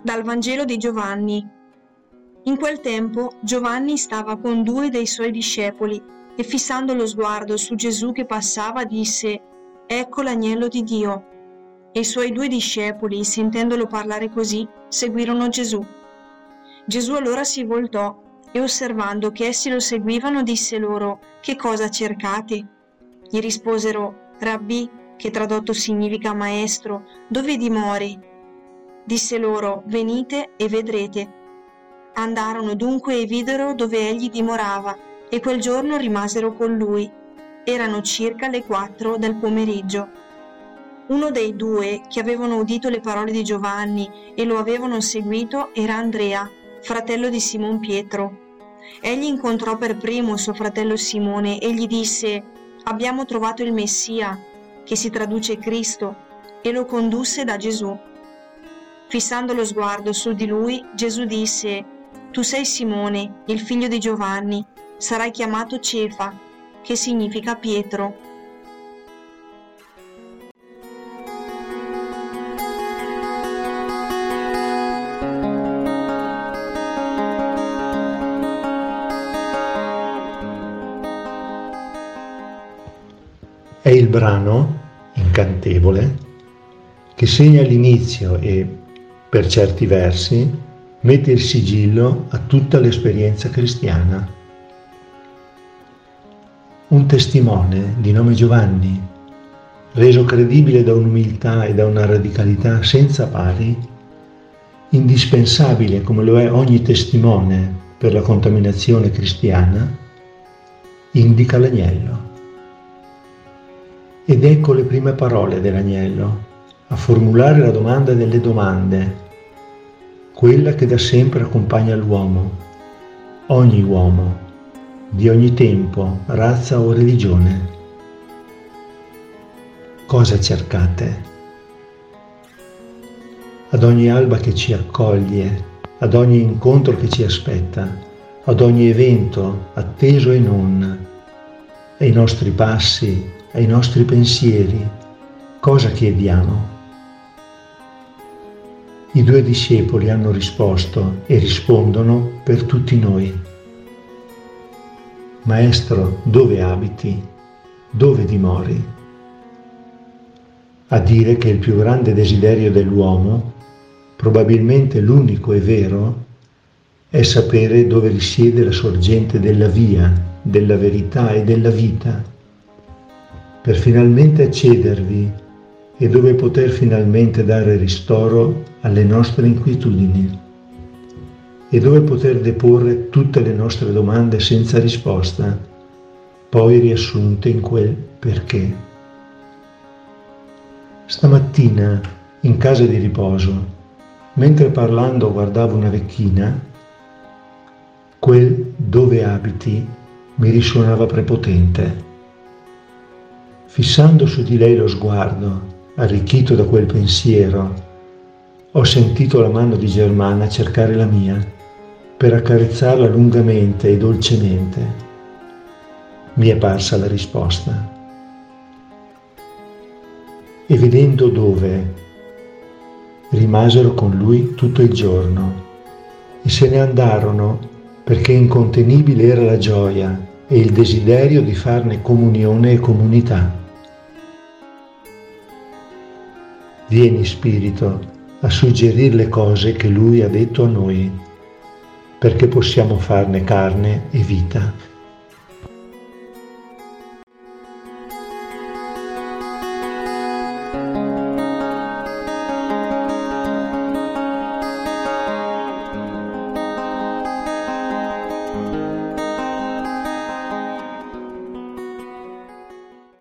Dal Vangelo di Giovanni. In quel tempo Giovanni stava con due dei suoi discepoli e fissando lo sguardo su Gesù che passava disse, Ecco l'agnello di Dio. E i suoi due discepoli, sentendolo parlare così, seguirono Gesù. Gesù allora si voltò e osservando che essi lo seguivano disse loro, Che cosa cercate? Gli risposero, Rabbi, che tradotto significa maestro, dove dimori? Disse loro, venite e vedrete. Andarono dunque e videro dove egli dimorava, e quel giorno rimasero con lui. Erano circa le quattro del pomeriggio. Uno dei due che avevano udito le parole di Giovanni e lo avevano seguito era Andrea, fratello di Simon Pietro. Egli incontrò per primo suo fratello Simone e gli disse, abbiamo trovato il Messia, che si traduce Cristo, e lo condusse da Gesù. Fissando lo sguardo su di lui, Gesù disse, Tu sei Simone, il figlio di Giovanni, sarai chiamato Cefa, che significa Pietro. È il brano incantevole che segna l'inizio e, per certi versi, mette il sigillo a tutta l'esperienza cristiana. Un testimone di nome Giovanni, reso credibile da un'umiltà e da una radicalità senza pari, indispensabile come lo è ogni testimone per la contaminazione cristiana, indica l'agnello. Ed ecco le prime parole dell'agnello, a formulare la domanda delle domande, quella che da sempre accompagna l'uomo, ogni uomo, di ogni tempo, razza o religione. Cosa cercate? Ad ogni alba che ci accoglie, ad ogni incontro che ci aspetta, ad ogni evento, atteso e non, ai nostri passi, ai nostri pensieri, cosa chiediamo? I due discepoli hanno risposto e rispondono per tutti noi. Maestro, dove abiti? Dove dimori? A dire che il più grande desiderio dell'uomo, probabilmente l'unico e vero, è sapere dove risiede la sorgente della via, della verità e della vita per finalmente accedervi e dove poter finalmente dare ristoro alle nostre inquietudini e dove poter deporre tutte le nostre domande senza risposta, poi riassunte in quel perché. Stamattina, in casa di riposo, mentre parlando guardavo una vecchina, quel dove abiti mi risuonava prepotente Fissando su di lei lo sguardo, arricchito da quel pensiero, ho sentito la mano di Germana cercare la mia per accarezzarla lungamente e dolcemente. Mi è parsa la risposta. E vedendo dove, rimasero con lui tutto il giorno e se ne andarono perché incontenibile era la gioia e il desiderio di farne comunione e comunità. Vieni Spirito a suggerire le cose che Lui ha detto a noi, perché possiamo farne carne e vita.